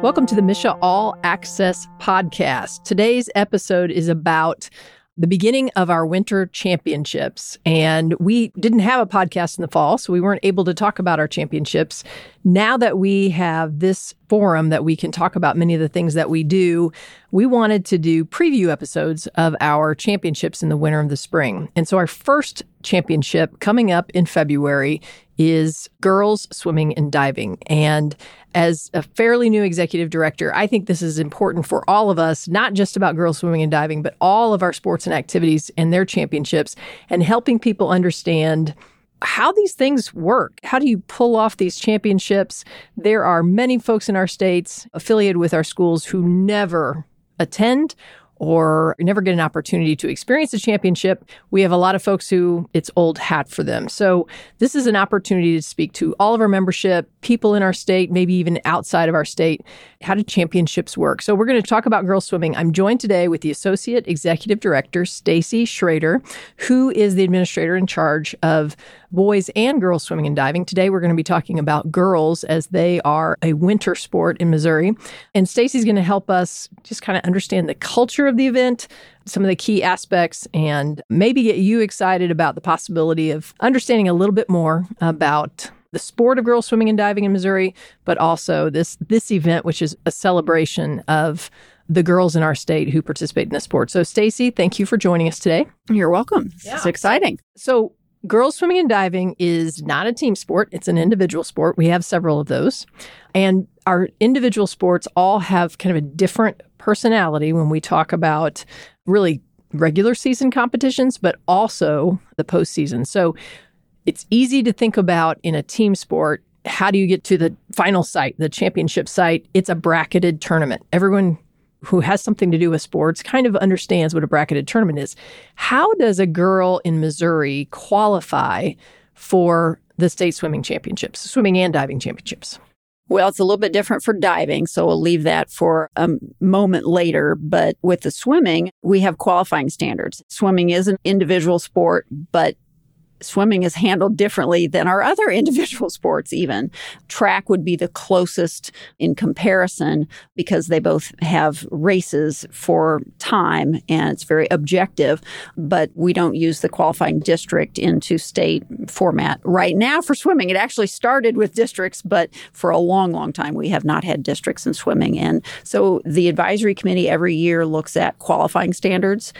Welcome to the MSHSAA All Access Podcast. Today's episode is about the beginning of our winter championships. And we didn't have a podcast in the fall, so we weren't able to talk about our championships. Now that we have this forum that we can talk about many of the things that we do, we wanted to do preview episodes of our championships in the winter and the spring. And so our first championship coming up in February is girls swimming and diving. And as a fairly new executive director, I think this is important for all of us, not just about girls swimming and diving, but all of our sports and activities and their championships and helping people understand how these things work. How do you pull off these championships? There are many folks in our states affiliated with our schools who never attend or never get an opportunity to experience a championship, we have a lot of folks who it's old hat for them. So this is an opportunity to speak to all of our membership, people in our state, maybe even outside of our state. How do championships work? So we're going to talk about girls swimming. I'm joined today with the Associate Executive Director, Stacy Schroeder, who is the administrator in charge of boys and girls swimming and diving. Today we're going to be talking about girls as they are a winter sport in Missouri. And Stacy's going to help us just kind of understand the culture of the event, some of the key aspects, and maybe get you excited about the possibility of understanding a little bit more about the sport of girls swimming and diving in Missouri, but also this this event, which is a celebration of the girls in our state who participate in the sport. So, Stacy, thank you for joining us today. You're welcome. Yeah. It's exciting. So, girls swimming and diving is not a team sport, it's an individual sport. We have several of those. And our individual sports all have kind of a different personality when we talk about really regular season competitions, but also the postseason. So it's easy to think about in a team sport. How do you get to the final site, the championship site? It's a bracketed tournament. Everyone who has something to do with sports kind of understands what a bracketed tournament is. How does a girl in Missouri qualify for the state swimming championships, swimming and diving championships? Well, it's a little bit different for diving, so we'll leave that for a moment later. But with the swimming, we have qualifying standards. Swimming is an individual sport, but swimming is handled differently than our other individual sports, even. Track would be the closest in comparison because they both have races for time and it's very objective, but we don't use the qualifying district into state format. Right now for swimming, it actually started with districts, but for a long, long time, we have not had districts in swimming. And so the advisory committee every year looks at qualifying standards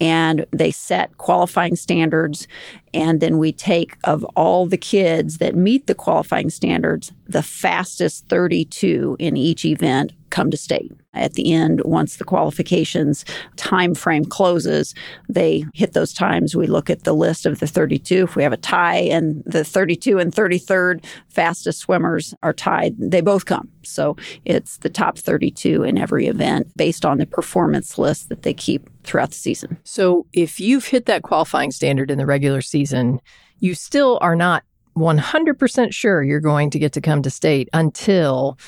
and they set qualifying standards and then we take of all the kids that meet the qualifying standards, the fastest 32 in each event come to state. At the end, once the qualifications time frame closes, they hit those times. We look at the list of the 32. If we have a tie and the 32 and 33rd fastest swimmers are tied, they both come. So it's the top 32 in every event based on the performance list that they keep throughout the season. So if you've hit that qualifying standard in the regular season, you still are not 100% sure you're going to get to come to state until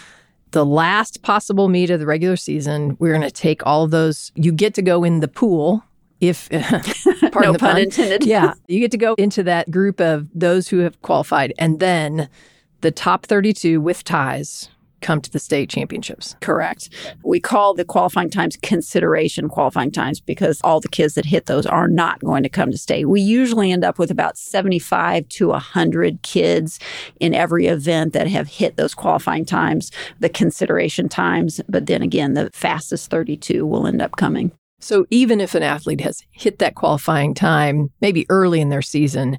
the last possible meet of the regular season. We're going to take all of those. You get to go in the pool if pardon no the pun, pun intended. yeah, you get to go into that group of those who have qualified, and then the top 32 with ties come to the state championships. Correct. We call the qualifying times consideration qualifying times because all the kids that hit those are not going to come to state. We usually end up with about 75 to 100 kids in every event that have hit those qualifying times, the consideration times, but then again, the fastest 32 will end up coming. So even if an athlete has hit that qualifying time, maybe early in their season,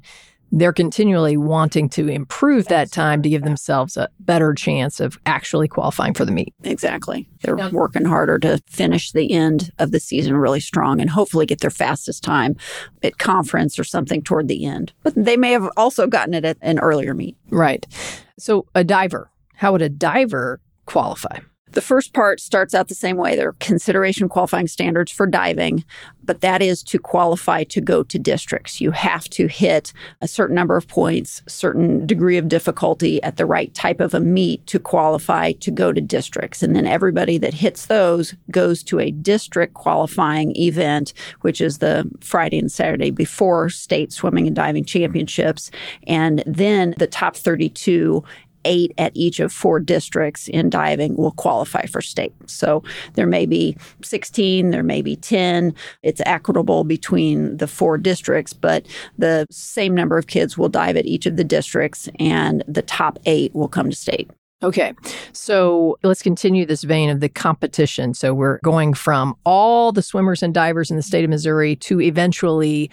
they're continually wanting to improve that time to give themselves a better chance of actually qualifying for the meet. Exactly. They're yeah. working harder to finish the end of the season really strong and hopefully get their fastest time at conference or something toward the end. But they may have also gotten it at an earlier meet. Right. So, a diver, how would a diver qualify? The first part starts out the same way. There are consideration qualifying standards for diving, but that is to qualify to go to districts. You have to hit a certain number of points, certain degree of difficulty at the right type of a meet to qualify to go to districts. And then everybody that hits those goes to a district qualifying event, which is the Friday and Saturday before state swimming and diving championships. And then the top 32 eight at each of four districts in diving will qualify for state. So there may be 16, there may be 10. It's equitable between the four districts, but the same number of kids will dive at each of the districts, and the top eight will come to state. Okay. So let's continue this vein of the competition. So we're going from all the swimmers and divers in the state of Missouri to eventually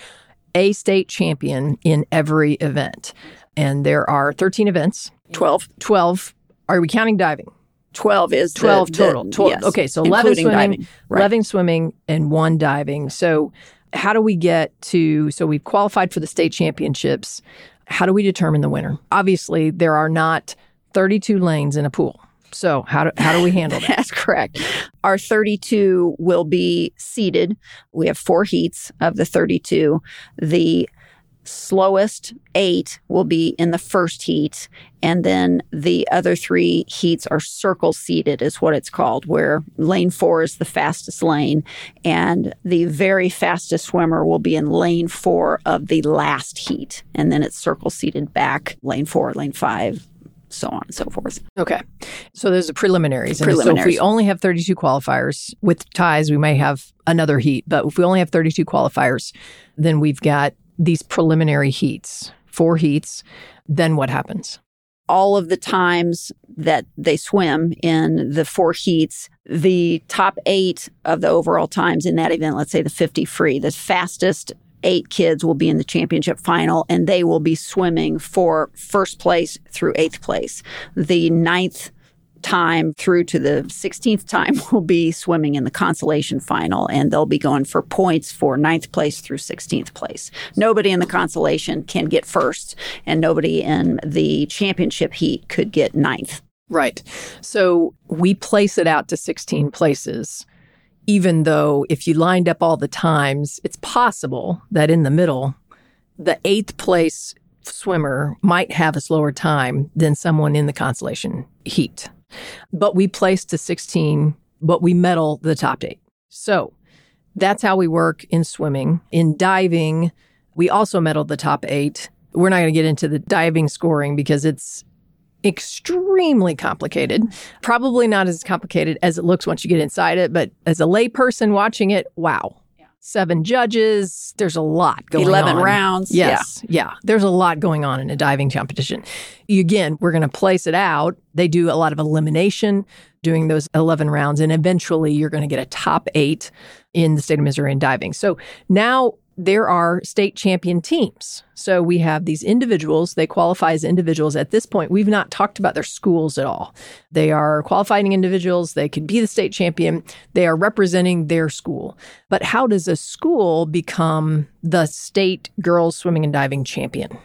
a state champion in every event. And there are 13 events. 12. 12. Are we counting diving? 12 is 12 the, total. The, 12. yes, okay. So 11 swimming, diving. Right. 11 swimming, and one diving. So how do we get to, so we've qualified for the state championships. How do we determine the winner? Obviously, there are not 32 lanes in a pool. So how do, how do we handle that? That's correct. Our 32 will be seeded. We have four heats of the 32. The slowest eight will be in the first heat. And then the other three heats are circle seated, is what it's called, where lane four is the fastest lane. And the very fastest swimmer will be in lane four of the last heat. And then it's circle seated back, lane four, lane five, so on and so forth. Okay. So there's the preliminaries. And Preliminaries. so if we only have 32 qualifiers, with ties, we may have another heat. But if we only have 32 qualifiers, then we've got these preliminary heats, four heats. Then what happens? all of the times that they swim in the four heats, the top eight of the overall times in that event, let's say the 50 free, the fastest eight kids will be in the championship final and they will be swimming for first place through eighth place. The ninth time through to the 16th time will be swimming in the consolation final and they'll be going for points for ninth place through 16th place nobody in the consolation can get first and nobody in the championship heat could get ninth Right. So we place it out to 16 places, even though if you lined up all the times, it's possible that in the middle, the eighth place swimmer might have a slower time than someone in the consolation heat. But we place to 16, but we medal the top eight. So that's how we work in swimming. In diving, we also medal the top eight. We're not going to get into the diving scoring because it's extremely complicated. Probably not as complicated as it looks once you get inside it, but as a layperson watching it, wow. Seven judges, there's a lot going 11 on. rounds Yes. Yeah. There's a lot going on in a diving competition. Again, we're going to place it out. They do a lot of elimination doing those 11 rounds, and eventually you're going to get a top eight in the state of Missouri in diving. So now there are state champion teams. So we have these individuals, they qualify as individuals. At this point, we've not talked about their schools at all. They are qualifying individuals, they could be the state champion, they are representing their school. But how does a school become the state girls swimming and diving champion?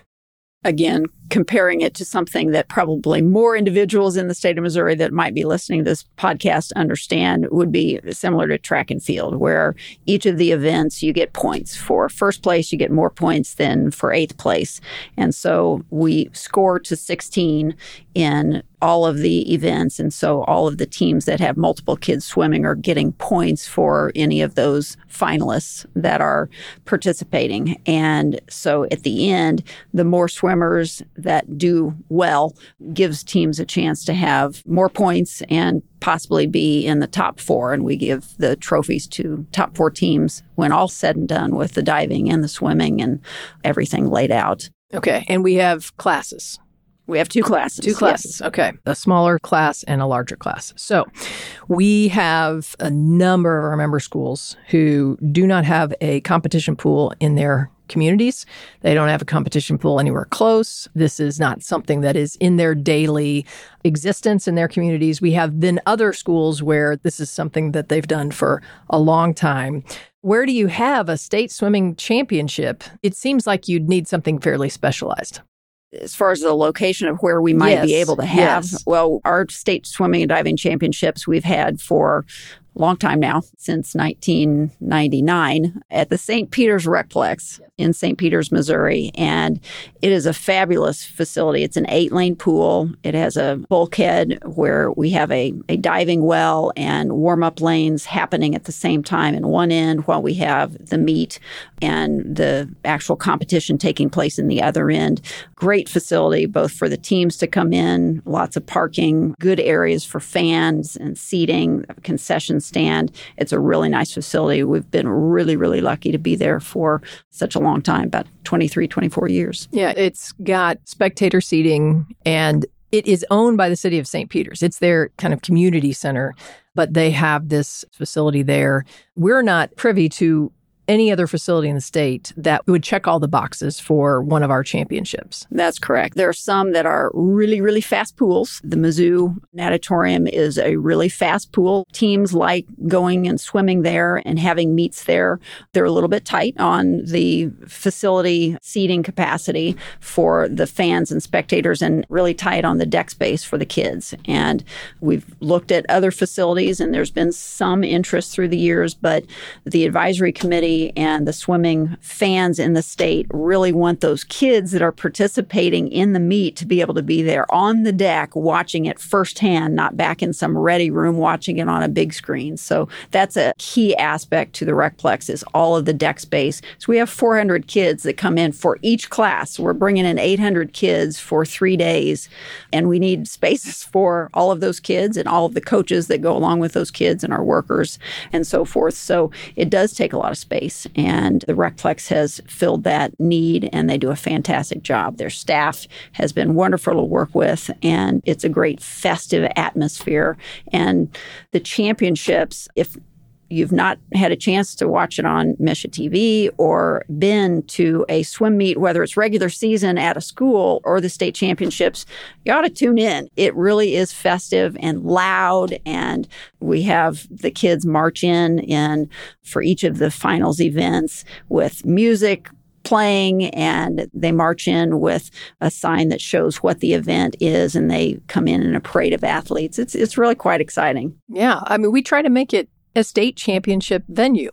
Again comparing it to something that probably more individuals in the state of Missouri that might be listening to this podcast understand would be similar to track and field, where each of the events you get points. For first place, you get more points than for eighth place. And so we score to 16 in all of the events. And so all of the teams that have multiple kids swimming are getting points for any of those finalists that are participating. And so at the end, the more swimmers that do well gives teams a chance to have more points and possibly be in the top four. And we give the trophies to top four teams when all said and done with the diving and the swimming and everything laid out. Okay. And we have classes. We have two classes. Two classes. Yes. Okay. A smaller class and a larger class. So we have a number of our member schools who do not have a competition pool in their communities. They don't have a competition pool anywhere close. This is not something that is in their daily existence in their communities. We have then other schools where this is something that they've done for a long time. Where do you have a state swimming championship? It seems like you'd need something fairly specialized as far as the location of where we might yes. be able to have, yes. well, our state swimming and diving championships we've had for a long time now, since 1999, at the St. Peter's Recplex in St. Peter's, Missouri. And it is a fabulous facility. It's an eight lane pool. It has a bulkhead where we have a, a diving well and warm up lanes happening at the same time in one end while we have the meet and the actual competition taking place in the other end. Great facility, both for the teams to come in, lots of parking, good areas for fans and seating, concession stand. It's a really nice facility. We've been really, really lucky to be there for such a long time, about 23, 24 years. Yeah, it's got spectator seating and it is owned by the city of St. Peter's. It's their kind of community center, but they have this facility there. We're not privy to any other facility in the state that would check all the boxes for one of our championships. That's correct. There are some that are really, really fast pools. The Mizzou Natatorium is a really fast pool. Teams like going and swimming there and having meets there. They're a little bit tight on the facility seating capacity for the fans and spectators and really tight on the deck space for the kids. And we've looked at other facilities and there's been some interest through the years, but the advisory committee and the swimming fans in the state really want those kids that are participating in the meet to be able to be there on the deck watching it firsthand, not back in some ready room watching it on a big screen. So that's a key aspect to the Recplex is all of the deck space. So we have 400 kids that come in for each class. We're bringing in 800 kids for three days, and we need spaces for all of those kids and all of the coaches that go along with those kids and our workers and so forth. So it does take a lot of space space. And the Recplex has filled that need and they do a fantastic job. Their staff has been wonderful to work with and it's a great festive atmosphere. And the championships, if you've not had a chance to watch it on MSHSAA TV or been to a swim meet, whether it's regular season at a school or the state championships, you ought to tune in. It really is festive and loud. And we have the kids march in and for each of the finals events with music, playing and they march in with a sign that shows what the event is and they come in in a parade of athletes. It's it's really quite exciting. Yeah, I mean we try to make it a state championship venue.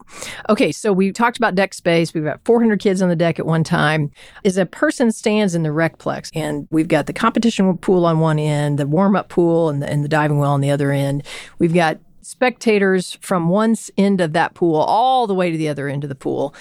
Okay, so we talked about deck space. We've got 400 kids on the deck at one time. As a person stands in the recplex, and we've got the competition pool on one end, the warm up pool, and the, and the diving well on the other end. We've got spectators from one end of that pool all the way to the other end of the pool.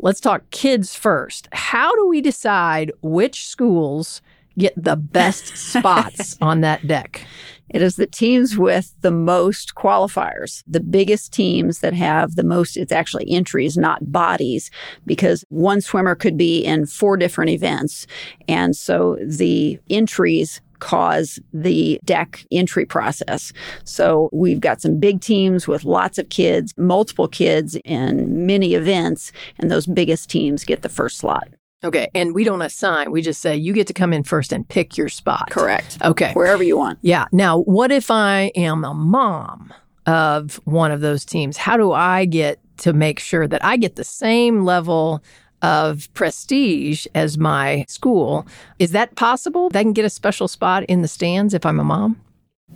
Let's talk kids first. How do we decide which schools get the best spots on that deck? It is the teams with the most qualifiers, the biggest teams that have the most, it's actually entries, not bodies, because one swimmer could be in four different events. And so the entries cause the deck entry process. So we've got some big teams with lots of kids, multiple kids in many events, and those biggest teams get the first slot. Okay. And we don't assign. We just say you get to come in first and pick your spot. Correct. Okay. Wherever you want. Yeah. Now, what if I am a mom of one of those teams? How do I get to make sure that I get the same level of prestige as my school? Is that possible? That I can get a special spot in the stands if I'm a mom?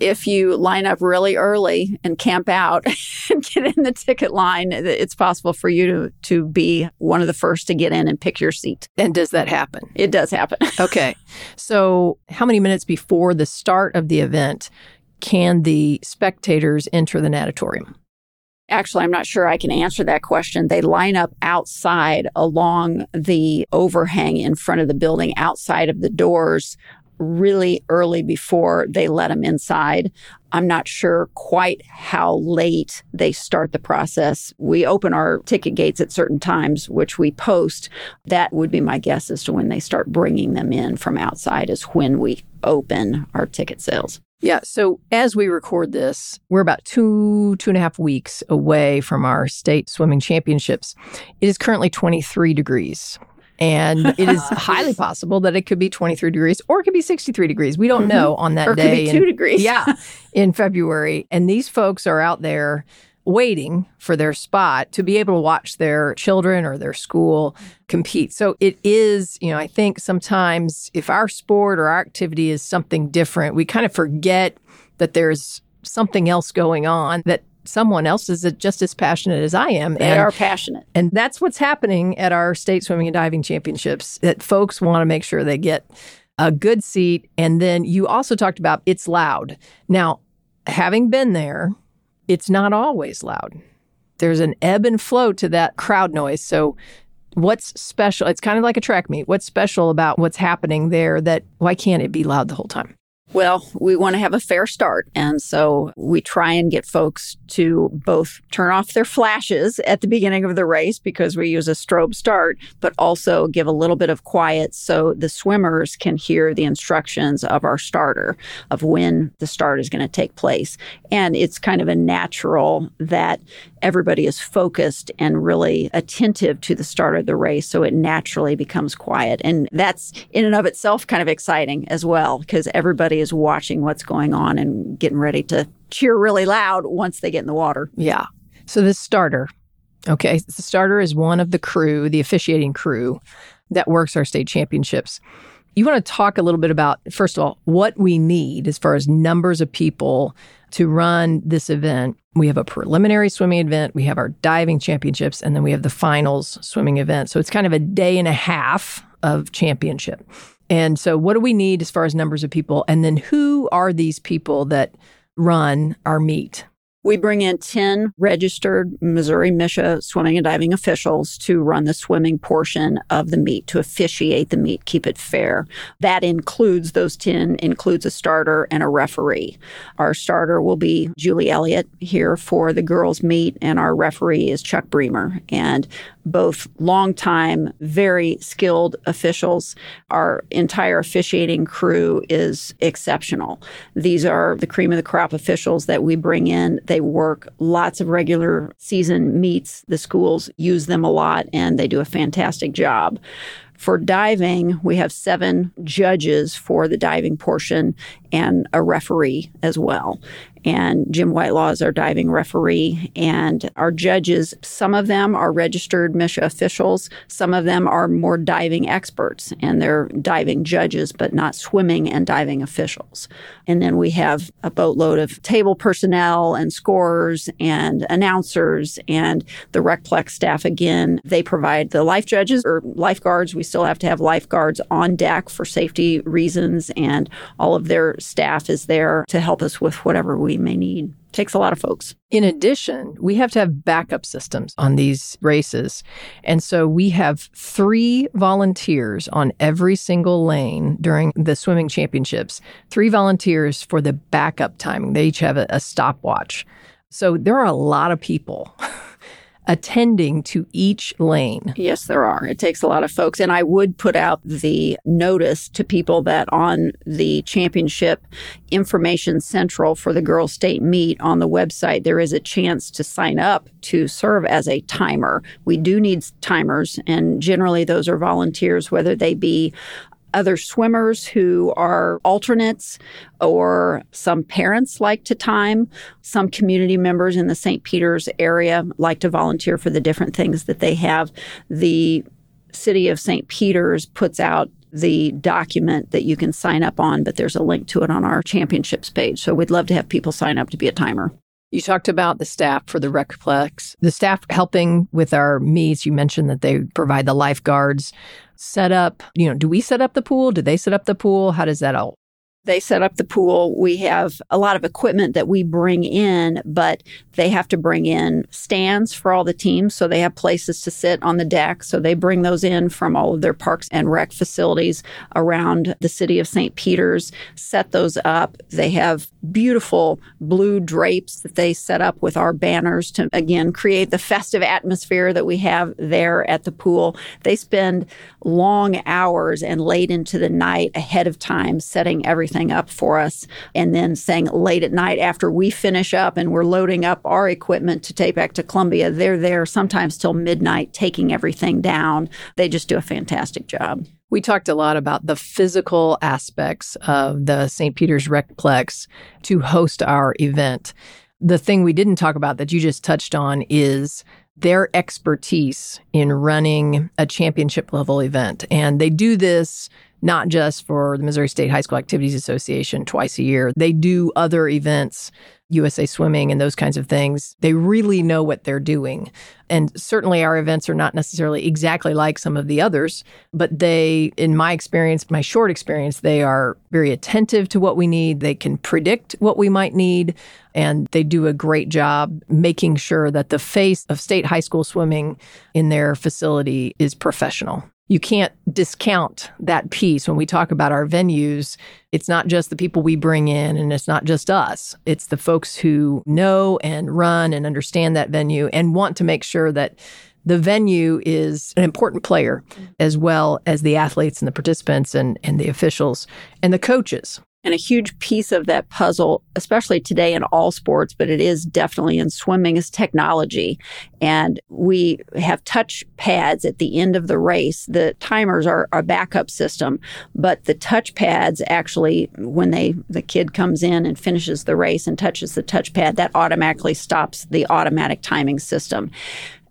If you line up really early and camp out and get in the ticket line, it's possible for you to, to be one of the first to get in and pick your seat. And does that happen? It does happen. okay. So, how many minutes before the start of the event can the spectators enter the natatorium? Actually, I'm not sure I can answer that question. They line up outside along the overhang in front of the building, outside of the doors really early before they let them inside. I'm not sure quite how late they start the process. We open our ticket gates at certain times, which we post. That would be my guess as to when they start bringing them in from outside, is when we open our ticket sales. Yeah. So as we record this, we're about two, two and a half weeks away from our state swimming championships. It is currently 23 degrees. And it is highly possible that it could be 23 degrees or it could be 63 degrees. We don't mm-hmm. know on that or day. Or could be two in, degrees. yeah, in February. And these folks are out there waiting for their spot to be able to watch their children or their school compete. So it is, you know, I think sometimes if our sport or our activity is something different, we kind of forget that there's something else going on that someone else is just as passionate as I am. They and, are passionate. And that's what's happening at our state swimming and diving championships that folks want to make sure they get a good seat. And then you also talked about it's loud. Now, having been there, it's not always loud. There's an ebb and flow to that crowd noise. So, what's special? It's kind of like a track meet. What's special about what's happening there that why can't it be loud the whole time? Well, we want to have a fair start. And so we try and get folks to both turn off their flashes at the beginning of the race because we use a strobe start, but also give a little bit of quiet so the swimmers can hear the instructions of our starter of when the start is going to take place. And it's kind of a natural that everybody is focused and really attentive to the start of the race. So it naturally becomes quiet. And that's in and of itself kind of exciting as well because everybody is watching what's going on and getting ready to cheer really loud once they get in the water. Yeah. So the starter, okay, the starter is one of the crew, the officiating crew that works our state championships. You want to talk a little bit about, first of all, what we need as far as numbers of people to run this event. We have a preliminary swimming event, we have our diving championships, and then we have the finals swimming event. So it's kind of a day and a half of championship. And so, what do we need as far as numbers of people? And then, who are these people that run our meet? We bring in 10 registered Missouri MSHSAA swimming and diving officials to run the swimming portion of the meet, to officiate the meet, keep it fair. That includes, those 10 includes a starter and a referee. Our starter will be Julie Elliott here for the girls' meet, and our referee is Chuck Bremer. And both longtime, very skilled officials. Our entire officiating crew is exceptional. These are the cream of the crop officials that we bring in. They work lots of regular season meets. The schools use them a lot and they do a fantastic job. For diving, we have seven judges for the diving portion and a referee as well and Jim Whitelaw is our diving referee. And our judges, some of them are registered MSHSAA officials, some of them are more diving experts, and they're diving judges, but not swimming and diving officials. And then we have a boatload of table personnel and scorers and announcers and the RecPlex staff again. They provide the life judges or lifeguards. We still have to have lifeguards on deck for safety reasons, and all of their staff is there to help us with whatever we may need. Takes a lot of folks. In addition, we have to have backup systems on these races. And so we have three volunteers on every single lane during the swimming championships, three volunteers for the backup timing. They each have a, a stopwatch. So there are a lot of people attending to each lane. Yes, there are. It takes a lot of folks. And I would put out the notice to people that on the championship information central for the girls state meet on the website, there is a chance to sign up to serve as a timer. We do need timers, and generally those are volunteers, whether they be other swimmers who are alternates, or some parents like to time. Some community members in the St. Peter's area like to volunteer for the different things that they have. The city of St. Peter's puts out the document that you can sign up on, but there's a link to it on our championships page. So we'd love to have people sign up to be a timer. You talked about the staff for the RecPlex, the staff helping with our meets. You mentioned that they provide the lifeguards set up, you know, do we set up the pool? Do they set up the pool? How does that all they set up the pool. We have a lot of equipment that we bring in, but they have to bring in stands for all the teams. So they have places to sit on the deck. So they bring those in from all of their parks and rec facilities around the city of St. Peter's, set those up. They have beautiful blue drapes that they set up with our banners to, again, create the festive atmosphere that we have there at the pool. They spend long hours and late into the night ahead of time setting everything everything up for us. And then saying late at night after we finish up and we're loading up our equipment to take back to Columbia, they're there sometimes till midnight taking everything down. They just do a fantastic job. We talked a lot about the physical aspects of the St. Peter's RecPlex to host our event. The thing we didn't talk about that you just touched on is their expertise in running a championship level event. And they do this not just for the Missouri State High School Activities Association twice a year. They do other events, USA Swimming and those kinds of things. They really know what they're doing. And certainly our events are not necessarily exactly like some of the others, but they, in my experience, my short experience, they are very attentive to what we need. They can predict what we might need. And they do a great job making sure that the face of state high school swimming in their facility is professional you can't discount that piece when we talk about our venues. It's not just the people we bring in and it's not just us. It's the folks who know and run and understand that venue and want to make sure that the venue is an important player as well as the athletes and the participants and, and the officials and the coaches. And a huge piece of that puzzle, especially today in all sports, but it is definitely in swimming, is technology. And we have touch pads at the end of the race. The timers are a backup system, but the touch pads actually, when they the kid comes in and finishes the race and touches the touch pad, that automatically stops the automatic timing system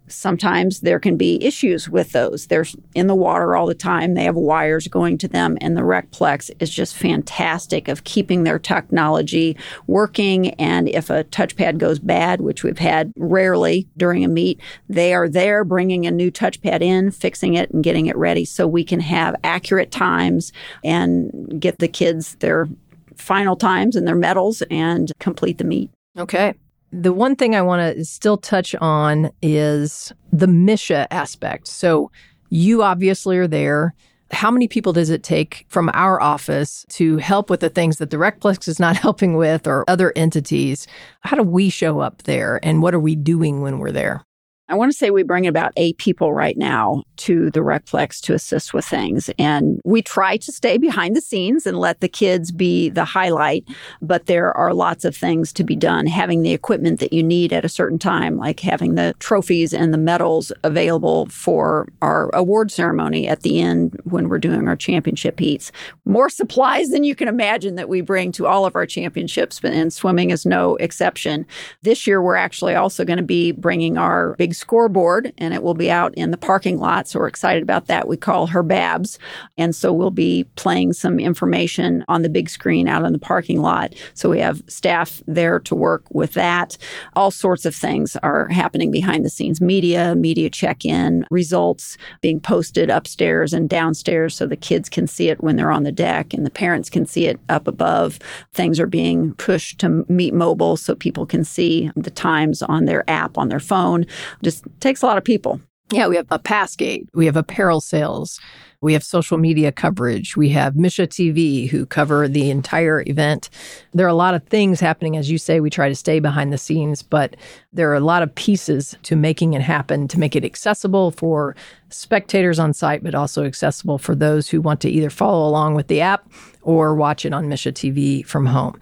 sometimes there can be issues with those. They're in the water all the time. They have wires going to them, and the Recplex is just fantastic of keeping their technology working. And if a touchpad goes bad, which we've had rarely during a meet, they are there bringing a new touchpad in, fixing it, and getting it ready so we can have accurate times and get the kids their final times and their medals and complete the meet. Okay. The one thing I want to still touch on is the MSHSAA aspect. So you obviously are there. How many people does it take from our office to help with the things that the Recplex is not helping with or other entities? How do we show up there and what are we doing when we're there? I want to say we bring about eight people right now to the Recplex to assist with things. And we try to stay behind the scenes and let the kids be the highlight, but there are lots of things to be done. Having the equipment that you need at a certain time, like having the trophies and the medals available for our award ceremony at the end when we're doing our championship heats. More supplies than you can imagine that we bring to all of our championships, and swimming is no exception. This year, we're actually also going to be bringing our big scoreboard and it will be out in the parking lot. So we're excited about that. We call her Babs. And so we'll be playing some information on the big screen out in the parking lot. So we have staff there to work with that. All sorts of things are happening behind the scenes media, media check in, results being posted upstairs and downstairs so the kids can see it when they're on the deck and the parents can see it up above. Things are being pushed to Meet Mobile so people can see the times on their app on their phone just takes a lot of people. Yeah, we have a pass gate, we have apparel sales, we have social media coverage, we have MSHSAA TV who cover the entire event. There are a lot of things happening. As you say, we try to stay behind the scenes, but there are a lot of pieces to making it happen to make it accessible for spectators on site, but also accessible for those who want to either follow along with the app or watch it on MSHSAA TV from home.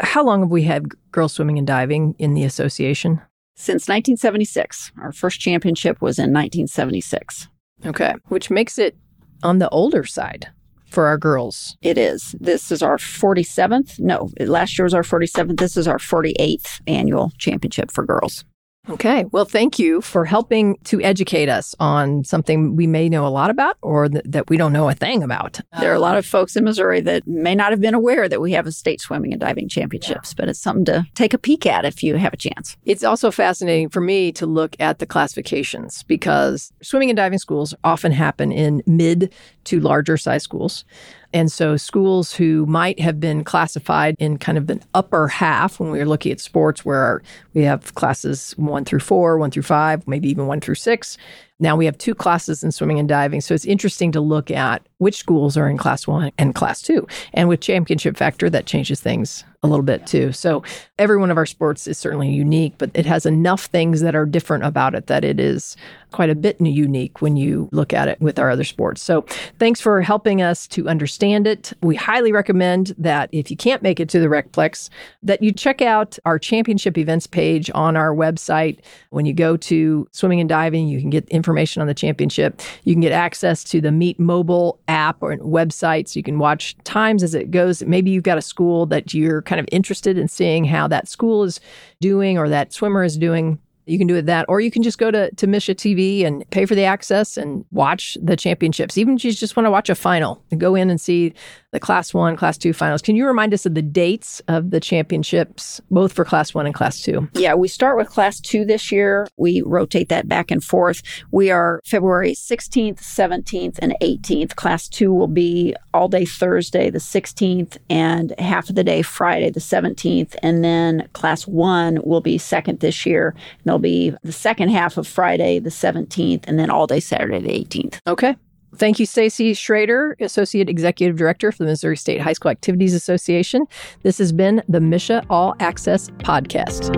How long have we had girls swimming and diving in the association? Since 1976. Our first championship was in 1976. Okay, which makes it on the older side for our girls. It is. This is our 47th. No, last year was our 47th. This is our 48th annual championship for girls. Okay. Well, thank you for helping to educate us on something we may know a lot about or th- that we don't know a thing about. There are a lot of folks in Missouri that may not have been aware that we have a state swimming and diving championships, yeah. but it's something to take a peek at if you have a chance. It's also fascinating for me to look at the classifications because swimming and diving schools often happen in mid to larger size schools. And so schools who might have been classified in kind of an upper half when we were looking at sports where we have classes one through four, one through five, maybe even one through six. Now we have two classes in swimming and diving. So it's interesting to look at which schools are in class one and class two. And with championship factor, that changes things a little bit too. So every one of our sports is certainly unique, but it has enough things that are different about it that it is quite a bit unique when you look at it with our other sports. So thanks for helping us to understand it. We highly recommend that if you can't make it to the Recplex, that you check out our championship events page on our website. When you go to swimming and diving, you can get information on the championship. You can get access to the Meet Mobile app or website so you can watch times as it goes. Maybe you've got a school that you're kind of interested in seeing how that school is doing or that swimmer is doing You can do it that, or you can just go to, to MSHSAA TV and pay for the access and watch the championships. Even if you just want to watch a final, go in and see the class one, class two finals. Can you remind us of the dates of the championships, both for class one and class two? Yeah, we start with class two this year. We rotate that back and forth. We are February 16th, 17th, and 18th. Class two will be all day Thursday, the 16th, and half of the day Friday, the 17th. And then class one will be second this year. And it'll be the second half of Friday, the 17th, and then all day Saturday, the 18th. Okay. Thank you, Stacy Schroeder, Associate Executive Director for the Missouri State High School Activities Association. This has been the MSHSAA All Access Podcast.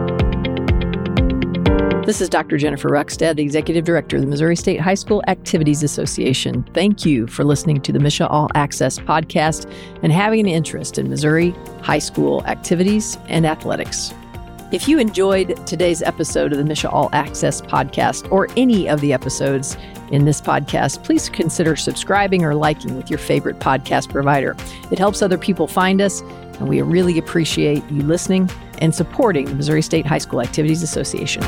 This is Dr. Jennifer Rukstad, the Executive Director of the Missouri State High School Activities Association. Thank you for listening to the MSHSAA All Access podcast and having an interest in Missouri high school activities and athletics. If you enjoyed today's episode of the MSHSAA All Access podcast or any of the episodes in this podcast, please consider subscribing or liking with your favorite podcast provider. It helps other people find us, and we really appreciate you listening and supporting the Missouri State High School Activities Association.